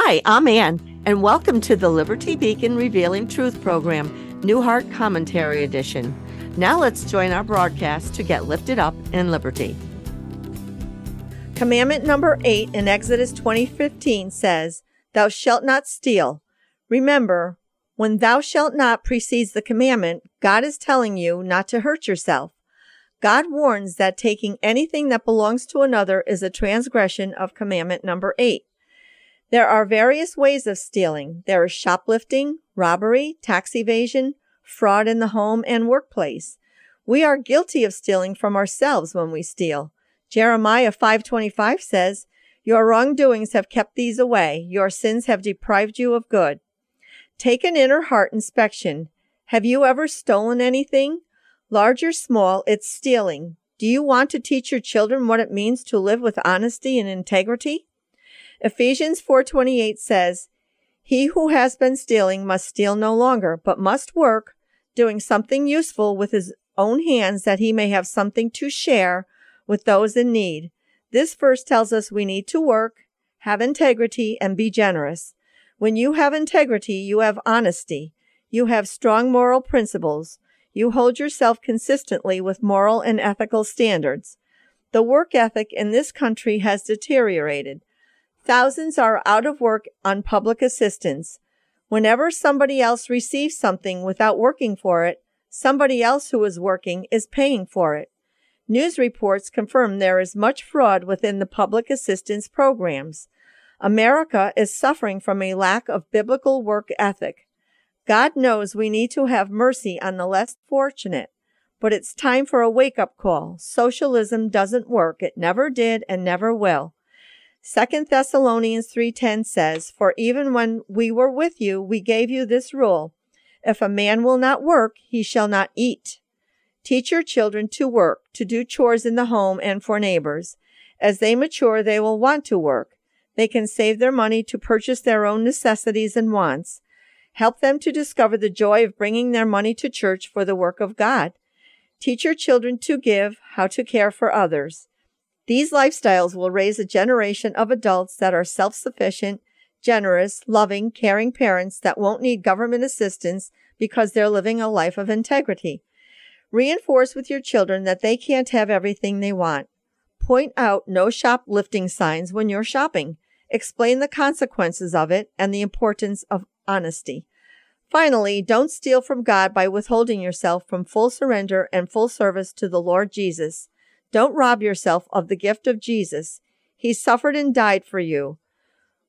Hi, I'm Ann, and welcome to the Liberty Beacon Revealing Truth program, New Heart Commentary Edition. Now let's join our broadcast to get lifted up in liberty. Commandment number 8 in Exodus 20:15 says, "Thou shalt not steal." Remember, when thou shalt not precedes the commandment, God is telling you not to hurt yourself. God warns that taking anything that belongs to another is a transgression of commandment number 8. There are various ways of stealing. There is shoplifting, robbery, tax evasion, fraud in the home and workplace. We are guilty of stealing from ourselves when we steal. Jeremiah 5:25 says, "Your wrongdoings have kept these away; your sins have deprived you of good." Take an inner heart inspection. Have you ever stolen anything? Large or small, it's stealing. Do you want to teach your children what it means to live with honesty and integrity? Ephesians 4:28 says, "He who has been stealing must steal no longer, but must work, doing something useful with his own hands that he may have something to share with those in need." This verse tells us we need to work, have integrity, and be generous. When you have integrity, you have honesty. You have strong moral principles. You hold yourself consistently with moral and ethical standards. The work ethic in this country has deteriorated. Thousands are out of work on public assistance. Whenever somebody else receives something without working for it, somebody else who is working is paying for it. News reports confirm there is much fraud within the public assistance programs. America is suffering from a lack of biblical work ethic. God knows we need to have mercy on the less fortunate, but it's time for a wake up call. Socialism doesn't work. It never did and never will. Second Thessalonians 3:10 says, "For even when we were with you, we gave you this rule: if a man will not work, he shall not eat." Teach your children to work, to do chores in the home and for neighbors. As they mature, they will want to work. They can save their money to purchase their own necessities and wants. Help them to discover the joy of bringing their money to church for the work of God. Teach your children to give, how to care for others. These lifestyles will raise a generation of adults that are self sufficient, generous, loving, caring parents that won't need government assistance because they're living a life of integrity. Reinforce with your children that they can't have everything they want. Point out no shoplifting signs when you're shopping. Explain the consequences of it and the importance of honesty. Finally, don't steal from God by withholding yourself from full surrender and full service to the Lord Jesus. Don't rob yourself of the gift of Jesus. He suffered and died for you.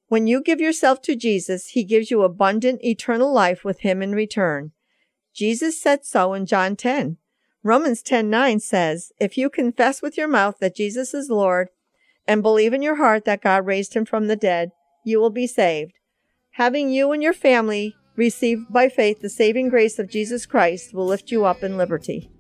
When you give yourself to Jesus, he gives you abundant eternal life with him in return. Jesus said so in John 10. Romans 10:9 says, "If you confess with your mouth that Jesus is Lord and believe in your heart that God raised him from the dead, you will be saved." Having you and your family receive by faith the saving grace of Jesus Christ will lift you up in liberty.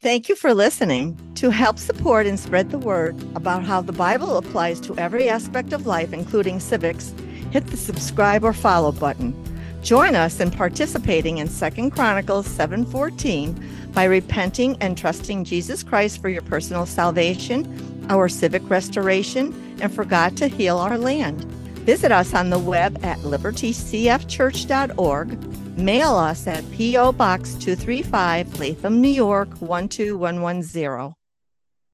Thank you for listening. To help support and spread the word about how the Bible applies to every aspect of life, including civics, hit the subscribe or follow button. Join us in participating in 2 Chronicles 7:14 by repenting and trusting Jesus Christ for your personal salvation, our civic restoration, and for God to heal our land. Visit us on the web at libertycfchurch.org Mail us at P.O. Box 235, Latham, New York 12110.